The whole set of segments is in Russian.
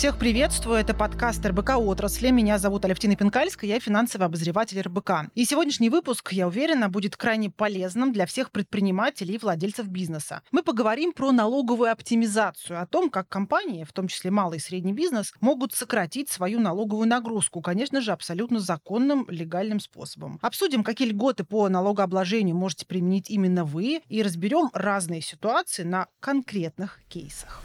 Всех приветствую. Это подкаст РБК отрасли. Меня зовут Алевтина Пинкальская, я финансовый обозреватель РБК. И сегодняшний выпуск, я уверена, будет крайне полезным для всех предпринимателей и владельцев бизнеса. Мы поговорим про налоговую оптимизацию, о том, как компании, в том числе малый и средний бизнес, могут сократить свою налоговую нагрузку, конечно же, абсолютно законным, легальным способом. Обсудим, какие льготы по налогообложению можете применить именно вы, и разберем разные ситуации на конкретных кейсах.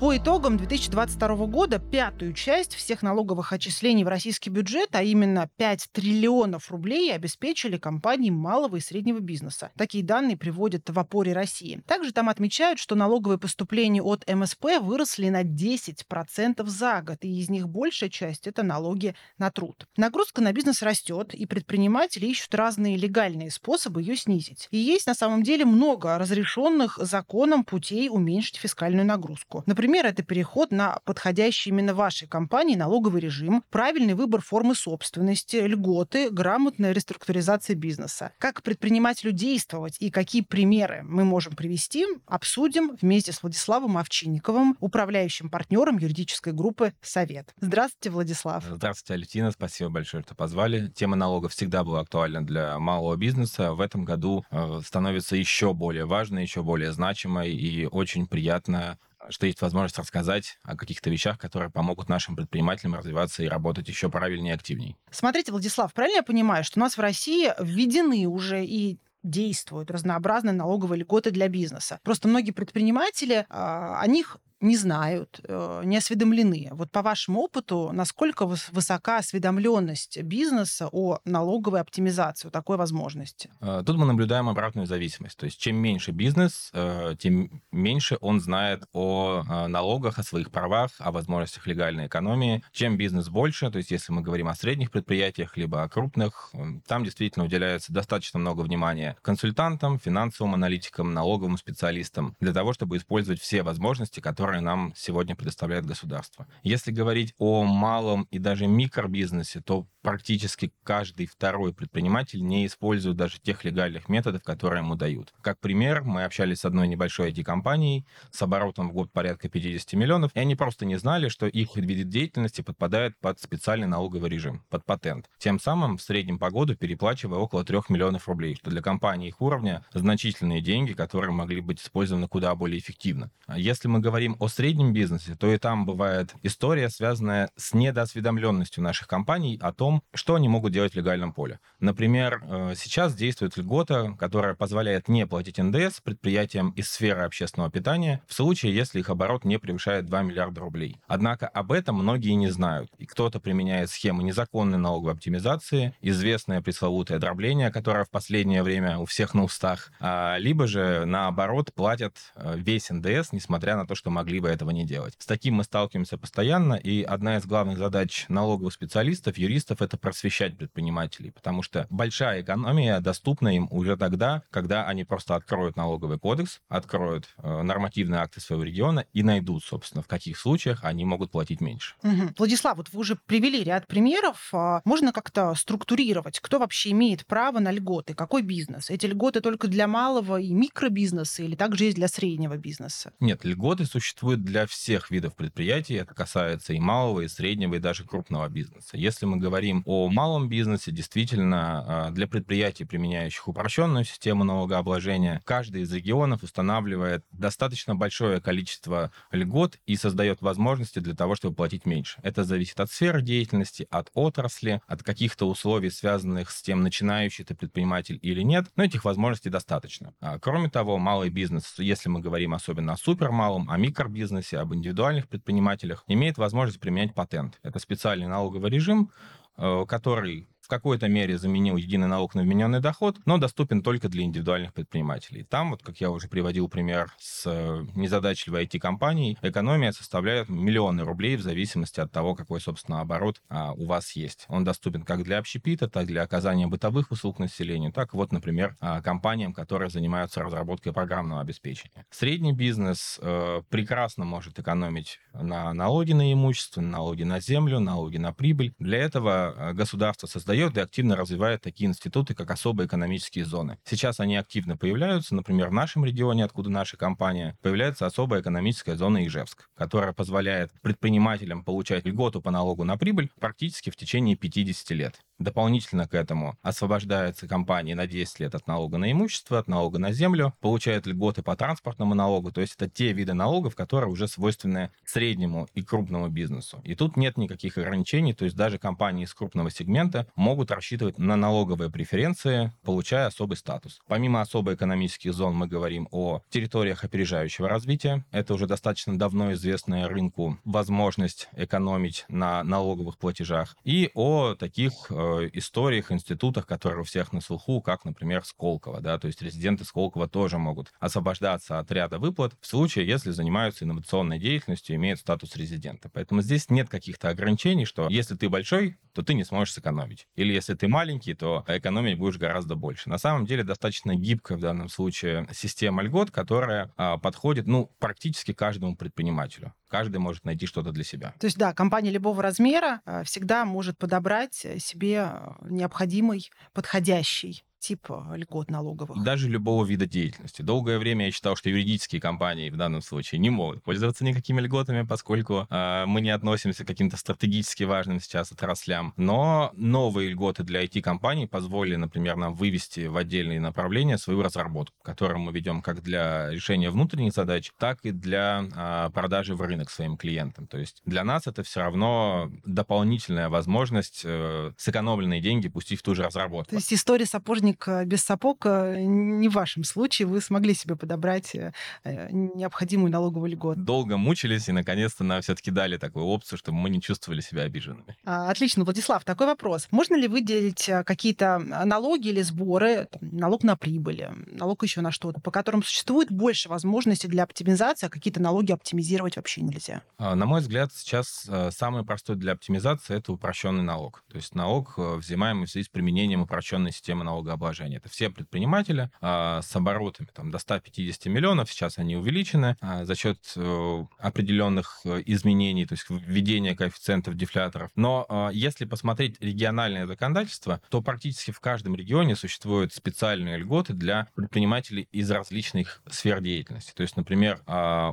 По итогам 2022 года пятую часть всех налоговых отчислений в российский бюджет, а именно 5 триллионов рублей, обеспечили компании малого и среднего бизнеса. Такие данные приводят в опоре России. Также там отмечают, что налоговые поступления от МСП выросли на 10% за год, и из них большая часть – это налоги на труд. Нагрузка на бизнес растет, и предприниматели ищут разные легальные способы ее снизить. И есть на самом деле много разрешенных законом путей уменьшить фискальную нагрузку. Например, Например, это переход на подходящий именно вашей компании налоговый режим, правильный выбор формы собственности, льготы, грамотная реструктуризация бизнеса. Как предпринимателю действовать и какие примеры мы можем привести, обсудим вместе с Владиславом Овчинниковым, управляющим партнером юридической группы «Совет». Здравствуйте, Владислав. Здравствуйте, Алютина. Спасибо большое, что позвали. Тема налогов всегда была актуальна для малого бизнеса. В этом году э, становится еще более важной, еще более значимой и очень приятно что есть возможность рассказать о каких-то вещах, которые помогут нашим предпринимателям развиваться и работать еще правильнее и активнее. Смотрите, Владислав, правильно я понимаю, что у нас в России введены уже и действуют разнообразные налоговые льготы для бизнеса. Просто многие предприниматели а, о них не знают, э, не осведомлены. Вот по вашему опыту, насколько высока осведомленность бизнеса о налоговой оптимизации, о такой возможности? Э, тут мы наблюдаем обратную зависимость. То есть чем меньше бизнес, э, тем меньше он знает о налогах, о своих правах, о возможностях легальной экономии. Чем бизнес больше, то есть если мы говорим о средних предприятиях, либо о крупных, там действительно уделяется достаточно много внимания консультантам, финансовым аналитикам, налоговым специалистам для того, чтобы использовать все возможности, которые которые нам сегодня предоставляет государство. Если говорить о малом и даже микробизнесе, то практически каждый второй предприниматель не использует даже тех легальных методов, которые ему дают. Как пример, мы общались с одной небольшой IT-компанией с оборотом в год порядка 50 миллионов, и они просто не знали, что их вид деятельности подпадает под специальный налоговый режим, под патент. Тем самым в среднем по году переплачивая около 3 миллионов рублей, что для компании их уровня значительные деньги, которые могли быть использованы куда более эффективно. А если мы говорим о среднем бизнесе, то и там бывает история, связанная с недоосведомленностью наших компаний о том, что они могут делать в легальном поле. Например, э, сейчас действует льгота, которая позволяет не платить НДС предприятиям из сферы общественного питания в случае, если их оборот не превышает 2 миллиарда рублей. Однако об этом многие не знают. И кто-то применяет схемы незаконной налоговой оптимизации, известное пресловутое дробление, которое в последнее время у всех на устах, а, либо же, наоборот, платят э, весь НДС, несмотря на то, что могли бы этого не делать. С таким мы сталкиваемся постоянно, и одна из главных задач налоговых специалистов, юристов, это просвещать предпринимателей, потому что большая экономия доступна им уже тогда, когда они просто откроют налоговый кодекс, откроют э, нормативные акты своего региона и найдут, собственно, в каких случаях они могут платить меньше. Угу. Владислав, вот вы уже привели ряд примеров. А можно как-то структурировать, кто вообще имеет право на льготы, какой бизнес? Эти льготы только для малого и микробизнеса или также есть для среднего бизнеса? Нет, льготы существуют для всех видов предприятий. Это касается и малого, и среднего, и даже крупного бизнеса. Если мы говорим о малом бизнесе, действительно, а, для предприятий, применяющих упрощенную систему налогообложения, каждый из регионов устанавливает достаточно большое количество льгот и создает возможности для того, чтобы платить меньше. Это зависит от сферы деятельности, от отрасли, от каких-то условий, связанных с тем, начинающий ты предприниматель или нет, но этих возможностей достаточно. А, кроме того, малый бизнес, если мы говорим особенно о супермалом, о микробизнесе, об индивидуальных предпринимателях, имеет возможность применять патент. Это специальный налоговый режим, Э, который в какой-то мере заменил единый налог на вмененный доход, но доступен только для индивидуальных предпринимателей. Там, вот как я уже приводил пример с э, незадачливой IT-компанией, экономия составляет миллионы рублей в зависимости от того, какой, собственно, оборот а, у вас есть. Он доступен как для общепита, так и для оказания бытовых услуг населению, так вот, например, а, компаниям, которые занимаются разработкой программного обеспечения. Средний бизнес э, прекрасно может экономить на налоги на имущество, налоги на землю, налоги на прибыль. Для этого э, государство создает создает и активно развивает такие институты, как особые экономические зоны. Сейчас они активно появляются. Например, в нашем регионе, откуда наша компания, появляется особая экономическая зона Ижевск, которая позволяет предпринимателям получать льготу по налогу на прибыль практически в течение 50 лет. Дополнительно к этому освобождаются компании на 10 лет от налога на имущество, от налога на землю, получают льготы по транспортному налогу, то есть это те виды налогов, которые уже свойственны среднему и крупному бизнесу. И тут нет никаких ограничений, то есть даже компании из крупного сегмента могут рассчитывать на налоговые преференции, получая особый статус. Помимо особо экономических зон мы говорим о территориях опережающего развития. Это уже достаточно давно известная рынку возможность экономить на налоговых платежах. И о таких э, историях, институтах, которые у всех на слуху, как, например, Сколково, да, то есть резиденты Сколково тоже могут освобождаться от ряда выплат в случае, если занимаются инновационной деятельностью, имеют статус резидента. Поэтому здесь нет каких-то ограничений, что если ты большой, то ты не сможешь сэкономить. Или если ты маленький, то экономить будешь гораздо больше. На самом деле достаточно гибкая в данном случае система льгот, которая а, подходит, ну, практически каждому предпринимателю каждый может найти что-то для себя. То есть, да, компания любого размера э, всегда может подобрать себе э, необходимый, подходящий тип льгот налоговых. Даже любого вида деятельности. Долгое время я считал, что юридические компании в данном случае не могут пользоваться никакими льготами, поскольку э, мы не относимся к каким-то стратегически важным сейчас отраслям. Но новые льготы для IT-компаний позволили, например, нам вывести в отдельные направления свою разработку, которую мы ведем как для решения внутренних задач, так и для э, продажи в рынок своим клиентам. То есть для нас это все равно дополнительная возможность э, сэкономленные деньги пустить в ту же разработку. То есть история сапожника сапожник э, без сапог э, не в вашем случае. Вы смогли себе подобрать э, необходимую налоговую льготу. Долго мучились и, наконец-то, нам все-таки дали такую опцию, чтобы мы не чувствовали себя обиженными. А, отлично. Владислав, такой вопрос. Можно ли выделить какие-то налоги или сборы, там, налог на прибыль, налог еще на что-то, по которым существует больше возможностей для оптимизации, а какие-то налоги оптимизировать вообще нельзя? А, на мой взгляд, сейчас самый простой для оптимизации – это упрощенный налог. То есть налог, взимаемый в связи с применением упрощенной системы налогообложения налогообложения. Это все предприниматели а, с оборотами там, до 150 миллионов. Сейчас они увеличены а, за счет э, определенных э, изменений, то есть введения коэффициентов дефляторов. Но а, если посмотреть региональное законодательство, то практически в каждом регионе существуют специальные льготы для предпринимателей из различных сфер деятельности. То есть, например,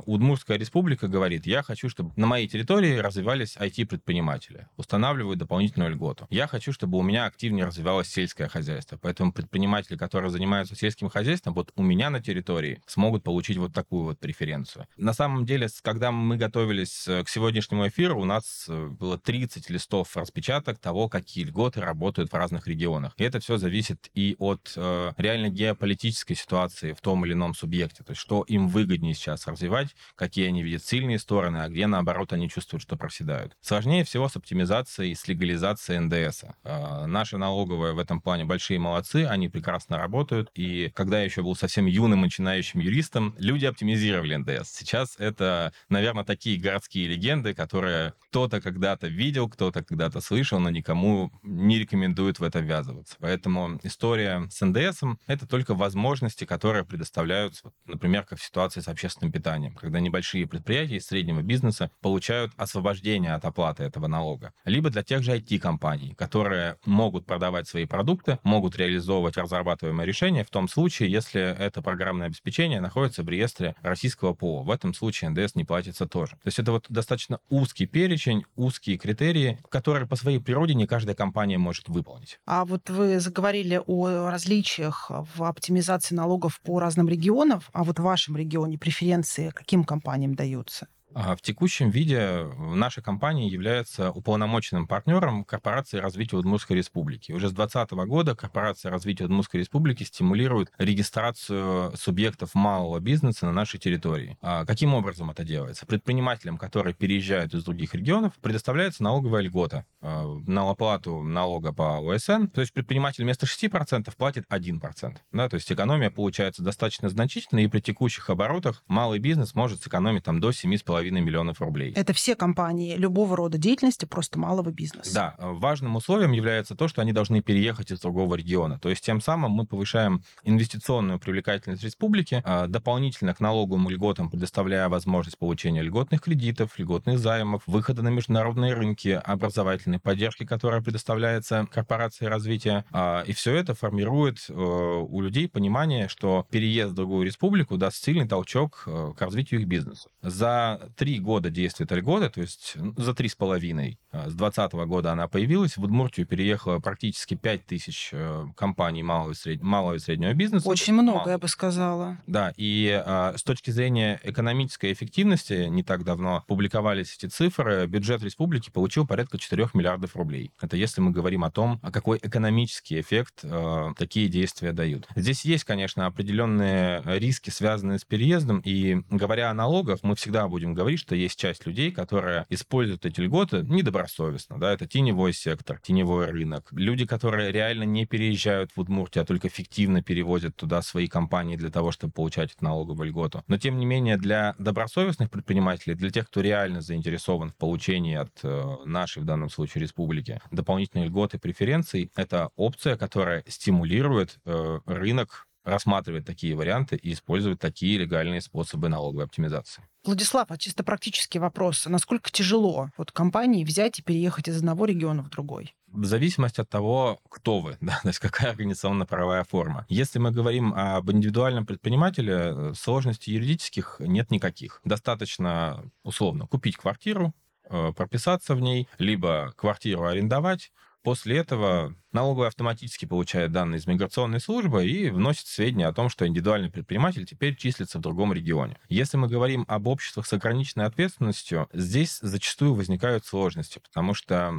Удмуртская республика говорит, я хочу, чтобы на моей территории развивались IT-предприниматели. Устанавливают дополнительную льготу. Я хочу, чтобы у меня активнее развивалось сельское хозяйство. Поэтому предприниматели, которые занимаются сельским хозяйством, вот у меня на территории смогут получить вот такую вот преференцию. На самом деле, когда мы готовились э, к сегодняшнему эфиру, у нас э, было 30 листов распечаток того, какие льготы работают в разных регионах. И это все зависит и от э, реально геополитической ситуации в том или ином субъекте, то есть что им выгоднее сейчас развивать, какие они видят сильные стороны, а где, наоборот, они чувствуют, что проседают. Сложнее всего с оптимизацией и с легализацией НДС. Э, наша налоговая в этом плане большие молодцы, они прекрасно работают. И когда я еще был совсем юным начинающим юристом, люди оптимизировали НДС. Сейчас это, наверное, такие городские легенды, которые кто-то когда-то видел, кто-то когда-то слышал, но никому не рекомендует в это ввязываться. Поэтому история с НДС — это только возможности, которые предоставляются, например, как в ситуации с общественным питанием, когда небольшие предприятия из среднего бизнеса получают освобождение от оплаты этого налога. Либо для тех же IT-компаний, которые могут продавать свои продукты, могут реализовывать реализовывать разрабатываемое решение в том случае, если это программное обеспечение находится в реестре российского ПО. В этом случае НДС не платится тоже. То есть это вот достаточно узкий перечень, узкие критерии, которые по своей природе не каждая компания может выполнить. А вот вы заговорили о различиях в оптимизации налогов по разным регионам, а вот в вашем регионе преференции каким компаниям даются? А в текущем виде наша компания является уполномоченным партнером корпорации развития Удмуртской республики. Уже с 2020 года корпорация развития Удмуртской республики стимулирует регистрацию субъектов малого бизнеса на нашей территории. А каким образом это делается? Предпринимателям, которые переезжают из других регионов, предоставляется налоговая льгота а, на оплату налога по ОСН. То есть предприниматель вместо 6% платит 1%. Да, то есть экономия получается достаточно значительная, и при текущих оборотах малый бизнес может сэкономить там до 7,5 6,5 миллионов рублей. Это все компании любого рода деятельности, просто малого бизнеса. Да, важным условием является то, что они должны переехать из другого региона. То есть тем самым мы повышаем инвестиционную привлекательность республики, а, дополнительно к налоговым льготам предоставляя возможность получения льготных кредитов, льготных займов, выхода на международные рынки, образовательной поддержки, которая предоставляется корпорацией развития. А, и все это формирует э, у людей понимание, что переезд в другую республику даст сильный толчок э, к развитию их бизнеса. За три года действия этой льготы, то есть за три с половиной, а, с 2020 года она появилась, в Удмуртию переехало практически 5 тысяч э, компаний малого и, сред... малого и среднего бизнеса. Очень много, Мало. я бы сказала. Да, и а, с точки зрения экономической эффективности, не так давно публиковались эти цифры, бюджет республики получил порядка 4 миллиардов рублей. Это если мы говорим о том, а какой экономический эффект э, такие действия дают. Здесь есть, конечно, определенные риски, связанные с переездом, и говоря о налогах, мы всегда будем говорить, что есть часть людей, которые используют эти льготы недобросовестно, да, это теневой сектор, теневой рынок. Люди, которые реально не переезжают в Удмуртию, а только фиктивно перевозят туда свои компании для того, чтобы получать эту налоговую льготу. Но, тем не менее, для добросовестных предпринимателей, для тех, кто реально заинтересован в получении от э, нашей, в данном случае, республики, дополнительные льготы, преференций, это опция, которая стимулирует э, рынок рассматривать такие варианты и использовать такие легальные способы налоговой оптимизации. Владислав, а чисто практический вопрос. Насколько тяжело вот компании взять и переехать из одного региона в другой? в зависимости от того, кто вы, да, то есть какая организационно-правовая форма. Если мы говорим об индивидуальном предпринимателе, э, сложностей юридических нет никаких. Достаточно, условно, купить квартиру, э, прописаться в ней, либо квартиру арендовать, После этого налоговая автоматически получает данные из миграционной службы и вносит сведения о том, что индивидуальный предприниматель теперь числится в другом регионе. Если мы говорим об обществах с ограниченной ответственностью, здесь зачастую возникают сложности, потому что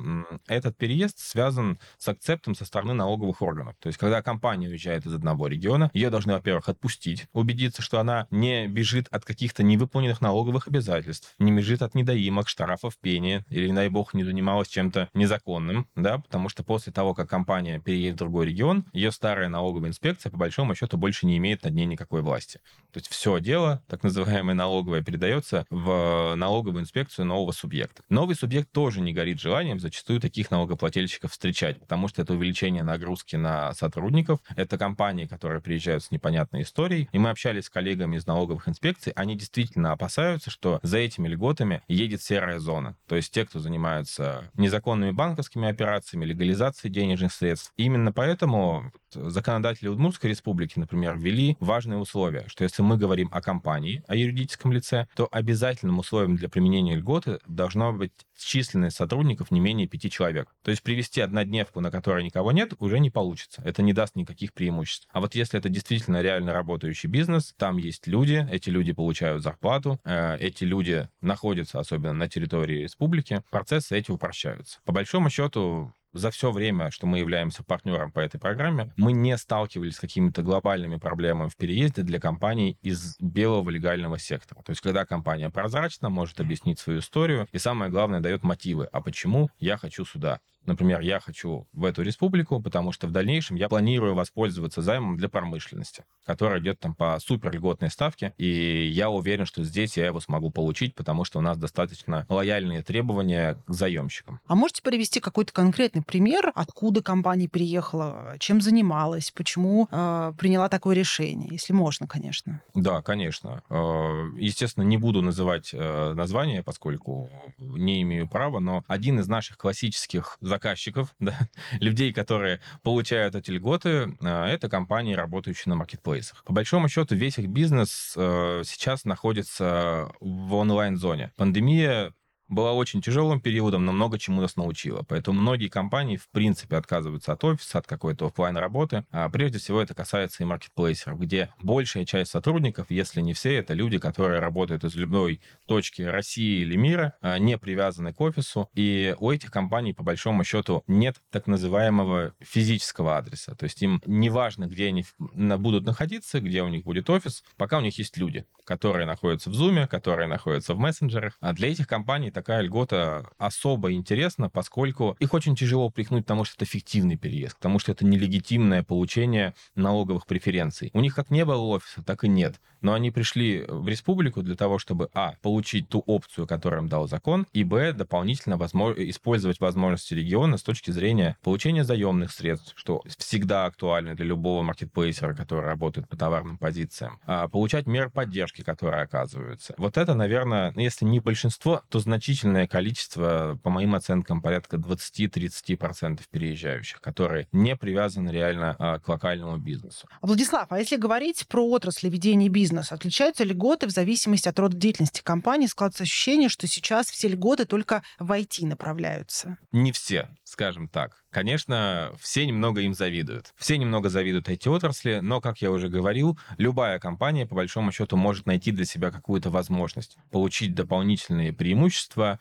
этот переезд связан с акцептом со стороны налоговых органов. То есть, когда компания уезжает из одного региона, ее должны, во-первых, отпустить, убедиться, что она не бежит от каких-то невыполненных налоговых обязательств, не бежит от недоимок, штрафов, пени, или, не дай бог, не занималась чем-то незаконным, да, потому что после того, как компания переедет в другой регион, ее старая налоговая инспекция, по большому счету, больше не имеет над ней никакой власти. То есть все дело, так называемое налоговое, передается в налоговую инспекцию нового субъекта. Новый субъект тоже не горит желанием зачастую таких налогоплательщиков встречать, потому что это увеличение нагрузки на сотрудников. Это компании, которые приезжают с непонятной историей. И мы общались с коллегами из налоговых инспекций. Они действительно опасаются, что за этими льготами едет серая зона. То есть те, кто занимаются незаконными банковскими операциями, легализации денежных средств. именно поэтому законодатели Удмуртской республики, например, ввели важные условия, что если мы говорим о компании, о юридическом лице, то обязательным условием для применения льготы должно быть численность сотрудников не менее пяти человек. То есть привести однодневку, на которой никого нет, уже не получится. Это не даст никаких преимуществ. А вот если это действительно реально работающий бизнес, там есть люди, эти люди получают зарплату, э, эти люди находятся, особенно на территории республики, процессы эти упрощаются. По большому счету, за все время, что мы являемся партнером по этой программе, мы не сталкивались с какими-то глобальными проблемами в переезде для компаний из белого легального сектора. То есть, когда компания прозрачна, может объяснить свою историю, и самое главное, дает мотивы. А почему я хочу сюда? Например, я хочу в эту республику, потому что в дальнейшем я планирую воспользоваться займом для промышленности, который идет там по супер льготной ставке, и я уверен, что здесь я его смогу получить, потому что у нас достаточно лояльные требования к заемщикам. А можете привести какой-то конкретный пример, откуда компания переехала, чем занималась, почему э, приняла такое решение, если можно, конечно? Да, конечно. Э, естественно, не буду называть э, название, поскольку не имею права, но один из наших классических заказчиков, да, людей, которые получают эти льготы, э, это компании, работающие на маркетплейсах. По большому счету, весь их бизнес э, сейчас находится в онлайн-зоне. Пандемия была очень тяжелым периодом, но много чему нас научила. Поэтому многие компании, в принципе, отказываются от офиса, от какой-то офлайн работы. А прежде всего это касается и маркетплейсеров, где большая часть сотрудников, если не все, это люди, которые работают из любой точки России или мира, а, не привязаны к офису. И у этих компаний, по большому счету, нет так называемого физического адреса. То есть им не важно, где они будут находиться, где у них будет офис, пока у них есть люди, которые находятся в Zoom, которые находятся в мессенджерах. А для этих компаний такая льгота особо интересна, поскольку их очень тяжело упрекнуть, потому что это фиктивный переезд, потому что это нелегитимное получение налоговых преференций. У них как не было офиса, так и нет. Но они пришли в республику для того, чтобы, а, получить ту опцию, которую им дал закон, и, б, дополнительно возможно, использовать возможности региона с точки зрения получения заемных средств, что всегда актуально для любого маркетплейсера, который работает по товарным позициям, а, получать меры поддержки, которые оказываются. Вот это, наверное, ну, если не большинство, то значительное количество, по моим оценкам, порядка 20-30% переезжающих, которые не привязаны реально а, к локальному бизнесу. Владислав, а если говорить про отрасли ведения бизнеса, отличаются льготы в зависимости от рода деятельности компании? Складывается ощущение, что сейчас все льготы только в IT направляются. Не все, скажем так. Конечно, все немного им завидуют. Все немного завидуют эти отрасли, но, как я уже говорил, любая компания, по большому счету, может найти для себя какую-то возможность получить дополнительные преимущества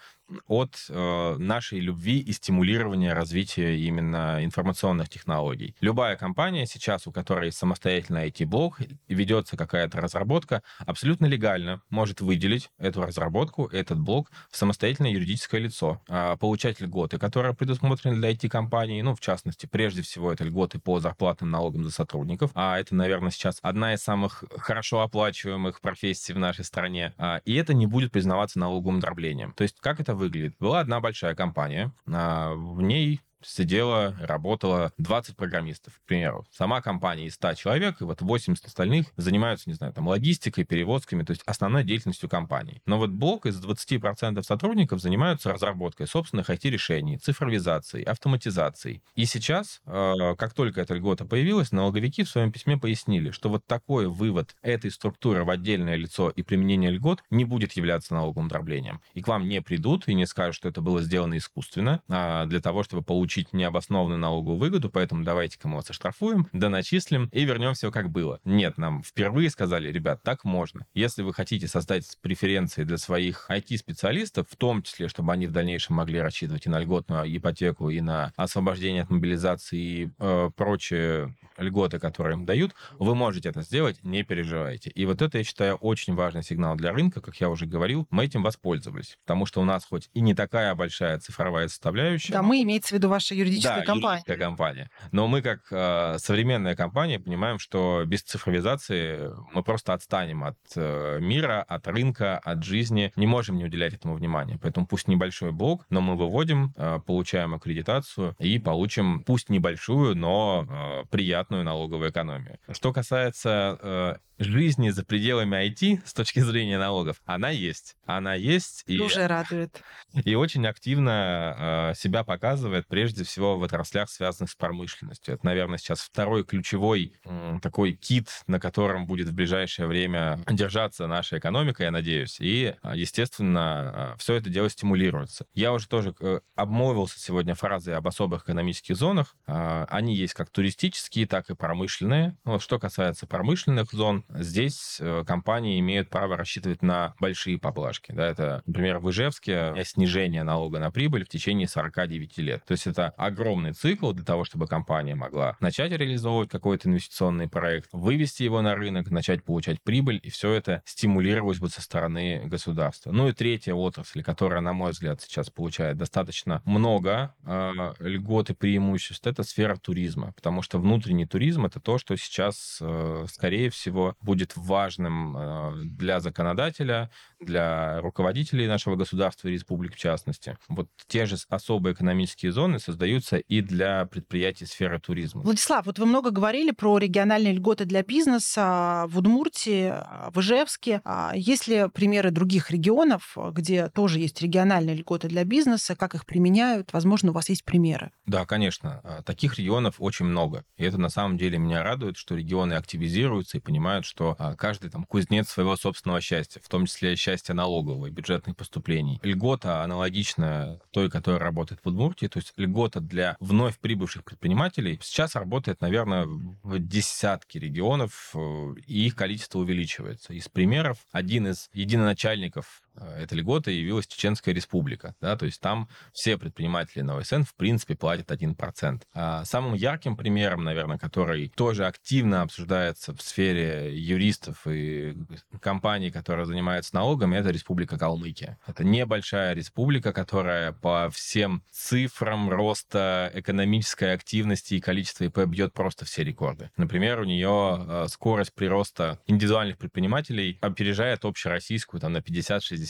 от э, нашей любви и стимулирования развития именно информационных технологий. Любая компания сейчас, у которой самостоятельный IT-блок, ведется какая-то разработка, абсолютно легально может выделить эту разработку, этот блок в самостоятельное юридическое лицо, э, получать льготы, которые предусмотрены для IT-компаний, ну, в частности, прежде всего, это льготы по зарплатным налогам за сотрудников, а это, наверное, сейчас одна из самых хорошо оплачиваемых профессий в нашей стране, а, и это не будет признаваться налоговым дроблением. То есть как это выглядит? Была одна большая компания, а, в ней сидело, работало 20 программистов, к примеру. Сама компания из 100 человек, и вот 80 остальных занимаются, не знаю, там, логистикой, перевозками, то есть основной деятельностью компании. Но вот блок из 20% сотрудников занимаются разработкой собственных IT-решений, цифровизацией, автоматизацией. И сейчас, э, как только эта льгота появилась, налоговики в своем письме пояснили, что вот такой вывод этой структуры в отдельное лицо и применение льгот не будет являться налоговым дроблением. И к вам не придут и не скажут, что это было сделано искусственно, а для того, чтобы получить получить необоснованную налоговую выгоду, поэтому давайте-ка мы вас оштрафуем, да начислим и вернем все как было. Нет, нам впервые сказали, ребят, так можно. Если вы хотите создать преференции для своих IT-специалистов, в том числе, чтобы они в дальнейшем могли рассчитывать и на льготную ипотеку, и на освобождение от мобилизации и э, прочие льготы, которые им дают, вы можете это сделать, не переживайте. И вот это, я считаю, очень важный сигнал для рынка, как я уже говорил, мы этим воспользовались, потому что у нас хоть и не такая большая цифровая составляющая. Да, мы имеется в виду ваша юридическая да, компания. юридическая компания. Но мы, как э, современная компания, понимаем, что без цифровизации мы просто отстанем от э, мира, от рынка, от жизни. Не можем не уделять этому внимания. Поэтому пусть небольшой блок, но мы выводим, э, получаем аккредитацию и получим пусть небольшую, но э, приятную налоговую экономию. Что касается э, жизни за пределами IT с точки зрения налогов, она есть. Она есть. И, Уже радует. И очень активно э, себя показывает, прежде всего, в отраслях, связанных с промышленностью. Это, наверное, сейчас второй ключевой э, такой кит, на котором будет в ближайшее время держаться наша экономика, я надеюсь. И, естественно, э, все это дело стимулируется. Я уже тоже э, обмолвился сегодня фразой об особых экономических зонах. Э, они есть как туристические, так и промышленные. Вот, что касается промышленных зон, здесь э, компании имеют право рассчитывать на большие поблажки. Да, это, например, в Ижевске снижение налога на прибыль в течение 49 лет. То есть это огромный цикл для того, чтобы компания могла начать реализовывать какой-то инвестиционный проект, вывести его на рынок, начать получать прибыль, и все это стимулировалось бы со стороны государства. Ну и третья отрасль, которая, на мой взгляд, сейчас получает достаточно много э, льгот и преимуществ, это сфера туризма, потому что внутренний туризм это то, что сейчас, э, скорее всего, будет важным э, для законодателя, для руководителей нашего государства и республик в частности. Вот те же особые экономические зоны создаются и для предприятий сферы туризма. Владислав, вот вы много говорили про региональные льготы для бизнеса в Удмуртии, в Ижевске. А есть ли примеры других регионов, где тоже есть региональные льготы для бизнеса, как их применяют? Возможно, у вас есть примеры. Да, конечно. А, таких регионов очень много. И это на самом деле меня радует, что регионы активизируются и понимают, что а, каждый там кузнец своего собственного счастья, в том числе счастья налогового и бюджетных поступлений. Льгота аналогичная той, которая работает в Удмуртии, то есть льгота для вновь прибывших предпринимателей сейчас работает, наверное, в десятки регионов, э, и их количество увеличивается. Из примеров один из единоначальников этой льготой явилась Чеченская республика. Да, то есть там все предприниматели на ОСН в принципе платят 1%. А самым ярким примером, наверное, который тоже активно обсуждается в сфере юристов и компаний, которые занимаются налогами, это Республика Калмыкия. Это небольшая республика, которая по всем цифрам роста экономической активности и количества ИП бьет просто все рекорды. Например, у нее э, скорость прироста индивидуальных предпринимателей опережает общероссийскую там, на 50-60%.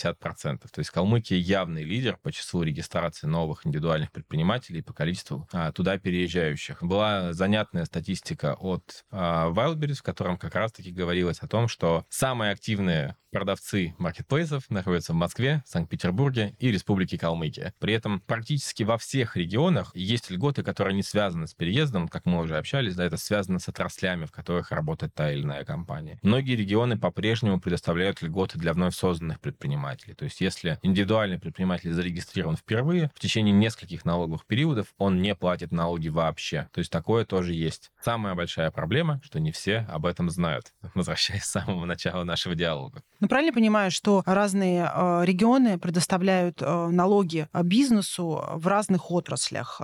То есть Калмыкия явный лидер по числу регистрации новых индивидуальных предпринимателей по количеству а, туда переезжающих. Была занятная статистика от а, Wildberries, в котором как раз-таки говорилось о том, что самые активные продавцы маркетплейсов находятся в Москве, Санкт-Петербурге и Республике Калмыкия. При этом практически во всех регионах есть льготы, которые не связаны с переездом, как мы уже общались, да, это связано с отраслями, в которых работает та или иная компания. Многие регионы по-прежнему предоставляют льготы для вновь созданных предпринимателей. То есть если индивидуальный предприниматель зарегистрирован впервые, в течение нескольких налоговых периодов он не платит налоги вообще. То есть такое тоже есть. Самая большая проблема, что не все об этом знают, возвращаясь с самого начала нашего диалога. Ну, правильно понимаю, что разные э, регионы предоставляют э, налоги э, бизнесу в разных отраслях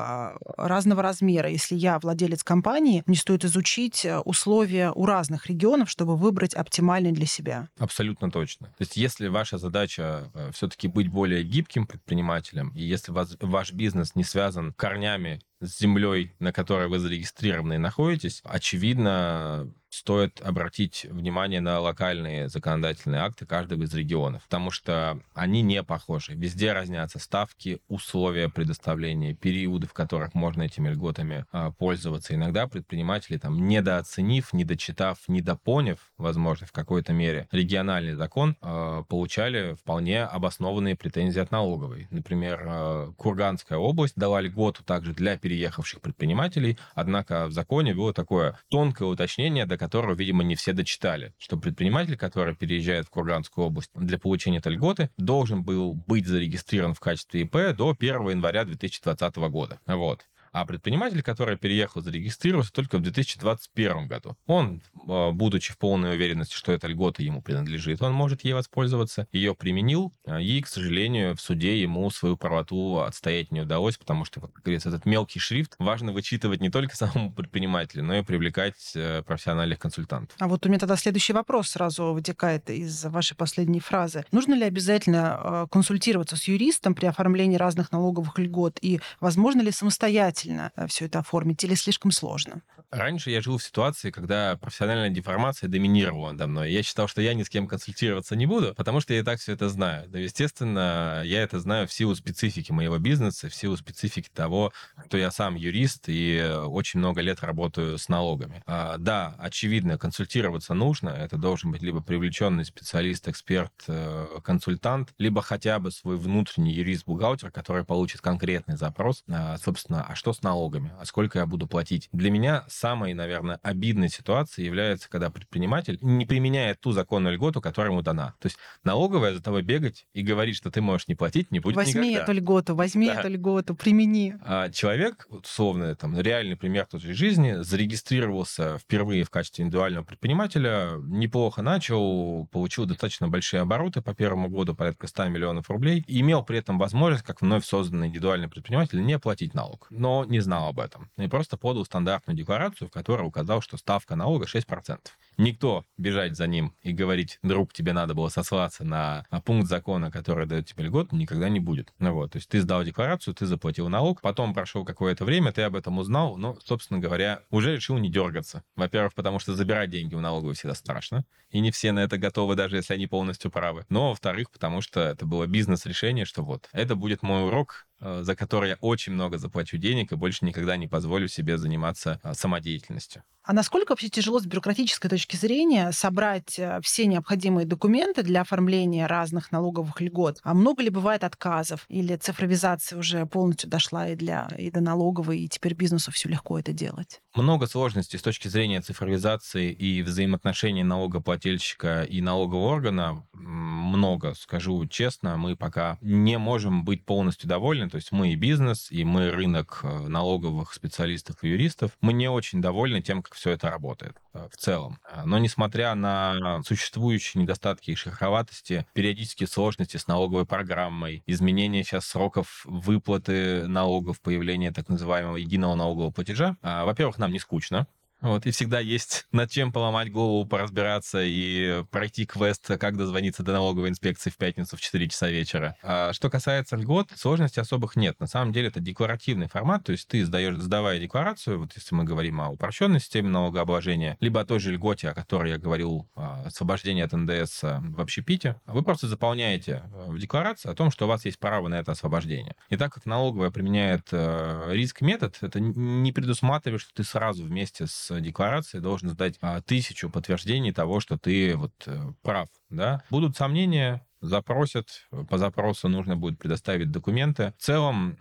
разного размера. Если я владелец компании, мне стоит изучить условия у разных регионов, чтобы выбрать оптимальный для себя. Абсолютно точно. То есть если ваша задача э, все-таки быть более гибким предпринимателем, и если вас, ваш бизнес не связан корнями с землей, на которой вы зарегистрированы и находитесь, очевидно, стоит обратить внимание на локальные законодательные акты каждого из регионов, потому что они не похожи. Везде разнятся ставки, условия предоставления, периоды, в которых можно этими льготами а, пользоваться. Иногда предприниматели, там, недооценив, недочитав, недопоняв, возможно, в какой-то мере региональный закон, а, получали вполне обоснованные претензии от налоговой. Например, а, Курганская область дала льготу также для переехавших предпринимателей, однако в законе было такое тонкое уточнение, до которого, видимо, не все дочитали, что предприниматель, который переезжает в Курганскую область для получения этой льготы, должен был быть зарегистрирован в качестве ИП до 1 января 2020 года. Вот. А предприниматель, который переехал, зарегистрировался только в 2021 году. Он, а, будучи в полной уверенности, что эта льгота ему принадлежит, он может ей воспользоваться, ее применил, а, и, к сожалению, в суде ему свою правоту отстоять не удалось, потому что, как говорится, этот мелкий шрифт важно вычитывать не только самому предпринимателю, но и привлекать э, профессиональных консультантов. А вот у меня тогда следующий вопрос сразу вытекает из вашей последней фразы. Нужно ли обязательно а, консультироваться с юристом при оформлении разных налоговых льгот? И возможно ли самостоятельно самостоятельно э, все это оформить или слишком сложно? Раньше я жил в ситуации, когда профессиональная деформация доминировала надо мной. Я считал, что я ни с кем консультироваться не буду, потому что я и так все это знаю. Но, естественно, я это знаю в силу специфики моего бизнеса, в силу специфики того, что я сам юрист и очень много лет работаю с налогами. А, да, очевидно, консультироваться нужно. Это должен быть либо привлеченный специалист, эксперт, э, консультант, либо хотя бы свой внутренний юрист-бухгалтер, который получит конкретный запрос, а, собственно, а что с налогами, а сколько я буду платить. Для меня самой, наверное, обидной ситуацией является, когда предприниматель не применяет ту законную льготу, которая ему дана. То есть налоговая за тобой бегать и говорить, что ты можешь не платить, не будет возьми никогда. эту льготу, возьми да. эту льготу, примени. А человек, условно, там, реальный пример той же жизни, зарегистрировался впервые в качестве индивидуального предпринимателя, неплохо начал, получил достаточно большие обороты по первому году, порядка 100 миллионов рублей, и имел при этом возможность, как вновь созданный индивидуальный предприниматель, не платить налог. Но не знал об этом. И просто подал стандартную декларацию, в которой указал, что ставка налога 6%. Никто бежать за ним и говорить, друг, тебе надо было сослаться на пункт закона, который дает тебе льготу, никогда не будет. Ну вот, то есть ты сдал декларацию, ты заплатил налог, потом прошло какое-то время, ты об этом узнал, но, собственно говоря, уже решил не дергаться. Во-первых, потому что забирать деньги у налоговой всегда страшно, и не все на это готовы, даже если они полностью правы. Но, во-вторых, потому что это было бизнес-решение, что вот, это будет мой урок, э, за который я очень много заплачу денег и больше никогда не позволю себе заниматься э, самодеятельностью. А насколько вообще тяжело с бюрократической точки зрения собрать э, все необходимые документы для оформления разных налоговых льгот? А много ли бывает отказов? Или цифровизация уже полностью дошла и, для, и до налоговой, и теперь бизнесу все легко это делать? Много сложностей с точки зрения цифровизации и взаимоотношений налогоплательщика и налогового органа. Много, скажу честно, мы пока не можем быть полностью довольны. То есть мы и бизнес, и мы рынок э, налоговых специалистов и юристов. Мы не очень довольны тем, все это работает э, в целом. А, но несмотря на существующие недостатки и шероховатости, периодические сложности с налоговой программой, изменение сейчас сроков выплаты налогов, появление так называемого единого налогового платежа, а, во-первых, нам не скучно, вот, и всегда есть над чем поломать голову, поразбираться и пройти квест, как дозвониться до налоговой инспекции в пятницу в 4 часа вечера. А что касается льгот, сложностей особых нет. На самом деле это декларативный формат, то есть ты сдаешь, сдавая декларацию, вот если мы говорим о упрощенной системе налогообложения, либо о той же льготе, о которой я говорил, а, освобождение от НДС а, в общепите, вы просто заполняете а, в декларации о том, что у вас есть право на это освобождение. И так как налоговая применяет риск-метод, это не предусматривает, что ты сразу вместе с декларации должен сдать а, тысячу подтверждений того, что ты вот э, прав. Да? Будут сомнения, запросят, по запросу нужно будет предоставить документы. В целом,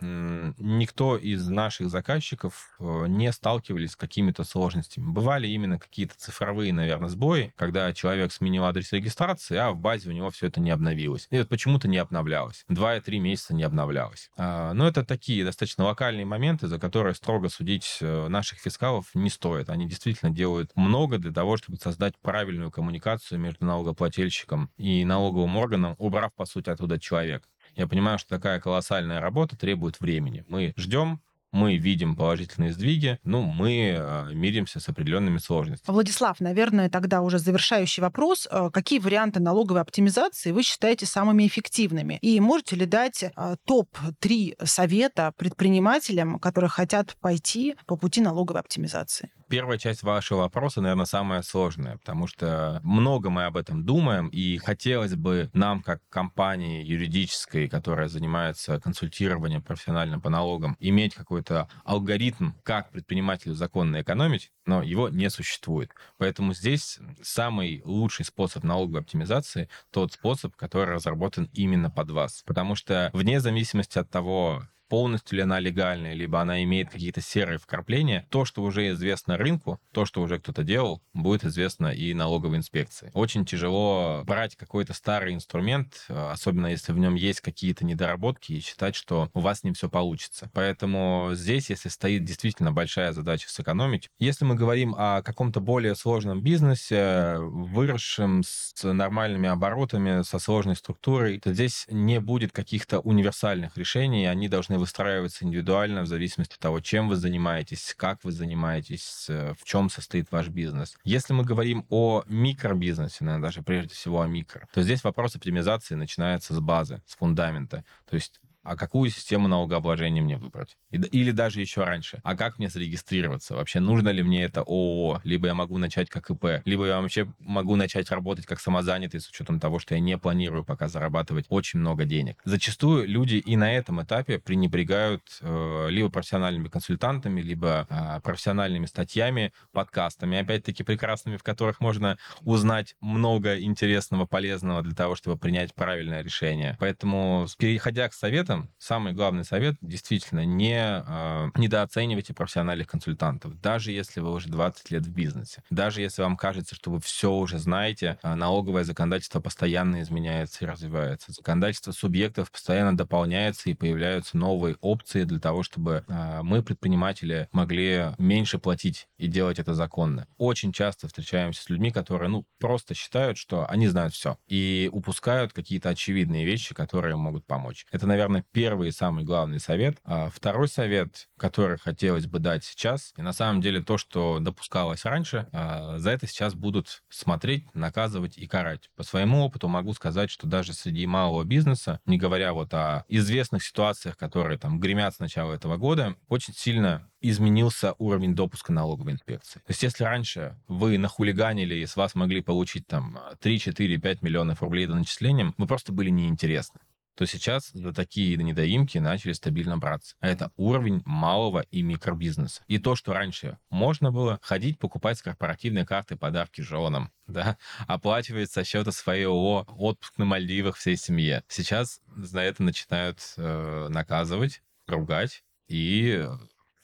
никто из наших заказчиков э, не сталкивались с какими-то сложностями. Бывали именно какие-то цифровые, наверное, сбои, когда человек сменил адрес регистрации, а в базе у него все это не обновилось. И вот почему-то не обновлялось. Два и три месяца не обновлялось. А, но это такие достаточно локальные моменты, за которые строго судить э, наших фискалов не стоит. Они действительно делают много для того, чтобы создать правильную коммуникацию между налогоплательщиком и налоговым органом, убрав, по сути, оттуда человека. Я понимаю, что такая колоссальная работа требует времени. Мы ждем, мы видим положительные сдвиги, ну, мы э, миримся с определенными сложностями. Владислав, наверное, тогда уже завершающий вопрос. Э, какие варианты налоговой оптимизации вы считаете самыми эффективными? И можете ли дать э, топ-3 совета предпринимателям, которые хотят пойти по пути налоговой оптимизации? Первая часть вашего вопроса, наверное, самая сложная, потому что много мы об этом думаем, и хотелось бы нам, как компании юридической, которая занимается консультированием профессионально по налогам, иметь какой-то алгоритм, как предпринимателю законно экономить, но его не существует. Поэтому здесь самый лучший способ налоговой оптимизации тот способ, который разработан именно под вас. Потому что вне зависимости от того, полностью ли она легальная, либо она имеет какие-то серые вкрапления, то, что уже известно рынку, то, что уже кто-то делал, будет известно и налоговой инспекции. Очень тяжело брать какой-то старый инструмент, особенно если в нем есть какие-то недоработки, и считать, что у вас не все получится. Поэтому здесь, если стоит действительно большая задача сэкономить, если мы говорим о каком-то более сложном бизнесе, выросшем с нормальными оборотами, со сложной структурой, то здесь не будет каких-то универсальных решений, они должны выстраиваться индивидуально в зависимости от того, чем вы занимаетесь, как вы занимаетесь, в чем состоит ваш бизнес. Если мы говорим о микробизнесе, наверное, даже прежде всего о микро, то здесь вопрос оптимизации начинается с базы, с фундамента. То есть а какую систему налогообложения мне выбрать? Или даже еще раньше, а как мне зарегистрироваться? Вообще нужно ли мне это ООО? Либо я могу начать как ИП, либо я вообще могу начать работать как самозанятый с учетом того, что я не планирую пока зарабатывать очень много денег. Зачастую люди и на этом этапе пренебрегают э, либо профессиональными консультантами, либо э, профессиональными статьями, подкастами, опять-таки прекрасными, в которых можно узнать много интересного, полезного для того, чтобы принять правильное решение. Поэтому, переходя к советам, этом самый главный совет действительно не э, недооценивайте профессиональных консультантов. Даже если вы уже 20 лет в бизнесе, даже если вам кажется, что вы все уже знаете, э, налоговое законодательство постоянно изменяется и развивается. Законодательство субъектов постоянно дополняется и появляются новые опции для того, чтобы э, мы, предприниматели, могли меньше платить и делать это законно. Очень часто встречаемся с людьми, которые ну, просто считают, что они знают все и упускают какие-то очевидные вещи, которые могут помочь. Это, наверное, первый и самый главный совет. А второй совет, который хотелось бы дать сейчас, и на самом деле то, что допускалось раньше, а, за это сейчас будут смотреть, наказывать и карать. По своему опыту могу сказать, что даже среди малого бизнеса, не говоря вот о известных ситуациях, которые там гремят с начала этого года, очень сильно изменился уровень допуска налоговой инспекции. То есть если раньше вы нахулиганили и с вас могли получить там 3, 4, 5 миллионов рублей до начислением, вы просто были неинтересны то сейчас за такие недоимки начали стабильно браться. Это уровень малого и микробизнеса. И то, что раньше можно было ходить, покупать с корпоративной карты подарки женам, да, оплачивать со счета своего отпуск на Мальдивах всей семье. Сейчас за это начинают э, наказывать, ругать и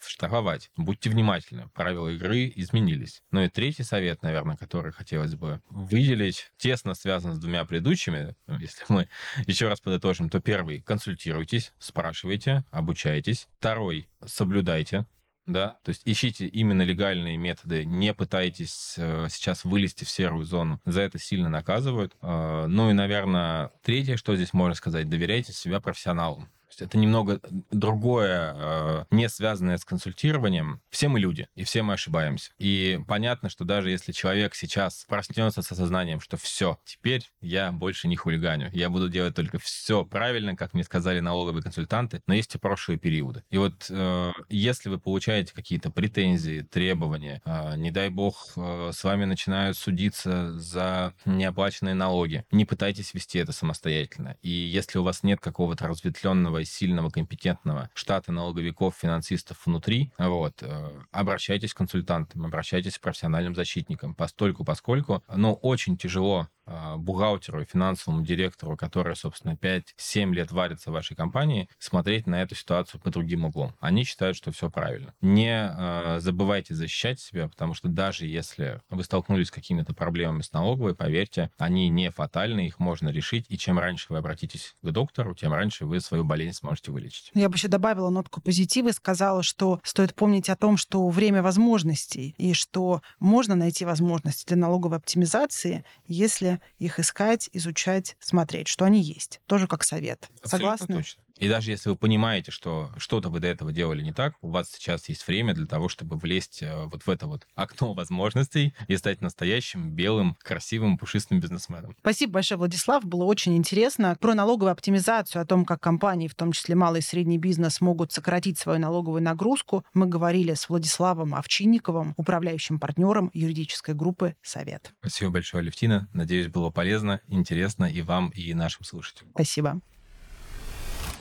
штрафовать. Будьте внимательны, правила игры изменились. Ну и третий совет, наверное, который хотелось бы выделить, тесно связан с двумя предыдущими. Если мы еще раз подытожим, то первый — консультируйтесь, спрашивайте, обучайтесь. Второй — соблюдайте да, то есть ищите именно легальные методы, не пытайтесь э, сейчас вылезти в серую зону, за это сильно наказывают. Э, ну и, наверное, третье, что здесь можно сказать, доверяйте себя профессионалам есть это немного другое, э, не связанное с консультированием. Все мы люди, и все мы ошибаемся. И понятно, что даже если человек сейчас проснется с осознанием, что все, теперь я больше не хулиганю, я буду делать только все правильно, как мне сказали налоговые консультанты, но есть и прошлые периоды. И вот э, если вы получаете какие-то претензии, требования, э, не дай бог, с вами начинают судиться за неоплаченные налоги, не пытайтесь вести это самостоятельно. И если у вас нет какого-то разветвленного сильного, компетентного штата налоговиков, финансистов внутри, вот, э, обращайтесь к консультантам, обращайтесь к профессиональным защитникам, постольку, поскольку, ну, очень тяжело бухгалтеру и финансовому директору, который, собственно, 5-7 лет варится в вашей компании, смотреть на эту ситуацию по другим углом. Они считают, что все правильно. Не э, забывайте защищать себя, потому что даже если вы столкнулись с какими-то проблемами с налоговой, поверьте, они не фатальны, их можно решить, и чем раньше вы обратитесь к доктору, тем раньше вы свою болезнь сможете вылечить. Я бы еще добавила нотку позитива и сказала, что стоит помнить о том, что время возможностей, и что можно найти возможности для налоговой оптимизации, если их искать, изучать, смотреть, что они есть. Тоже как совет. Абсолютно Согласны? Точно. И даже если вы понимаете, что что-то вы до этого делали не так, у вас сейчас есть время для того, чтобы влезть э, вот в это вот окно возможностей и стать настоящим белым, красивым, пушистым бизнесменом. Спасибо большое, Владислав. Было очень интересно. Про налоговую оптимизацию, о том, как компании, в том числе малый и средний бизнес, могут сократить свою налоговую нагрузку, мы говорили с Владиславом Овчинниковым, управляющим партнером юридической группы «Совет». Спасибо большое, Левтина. Надеюсь, было полезно, интересно и вам, и нашим слушателям. Спасибо.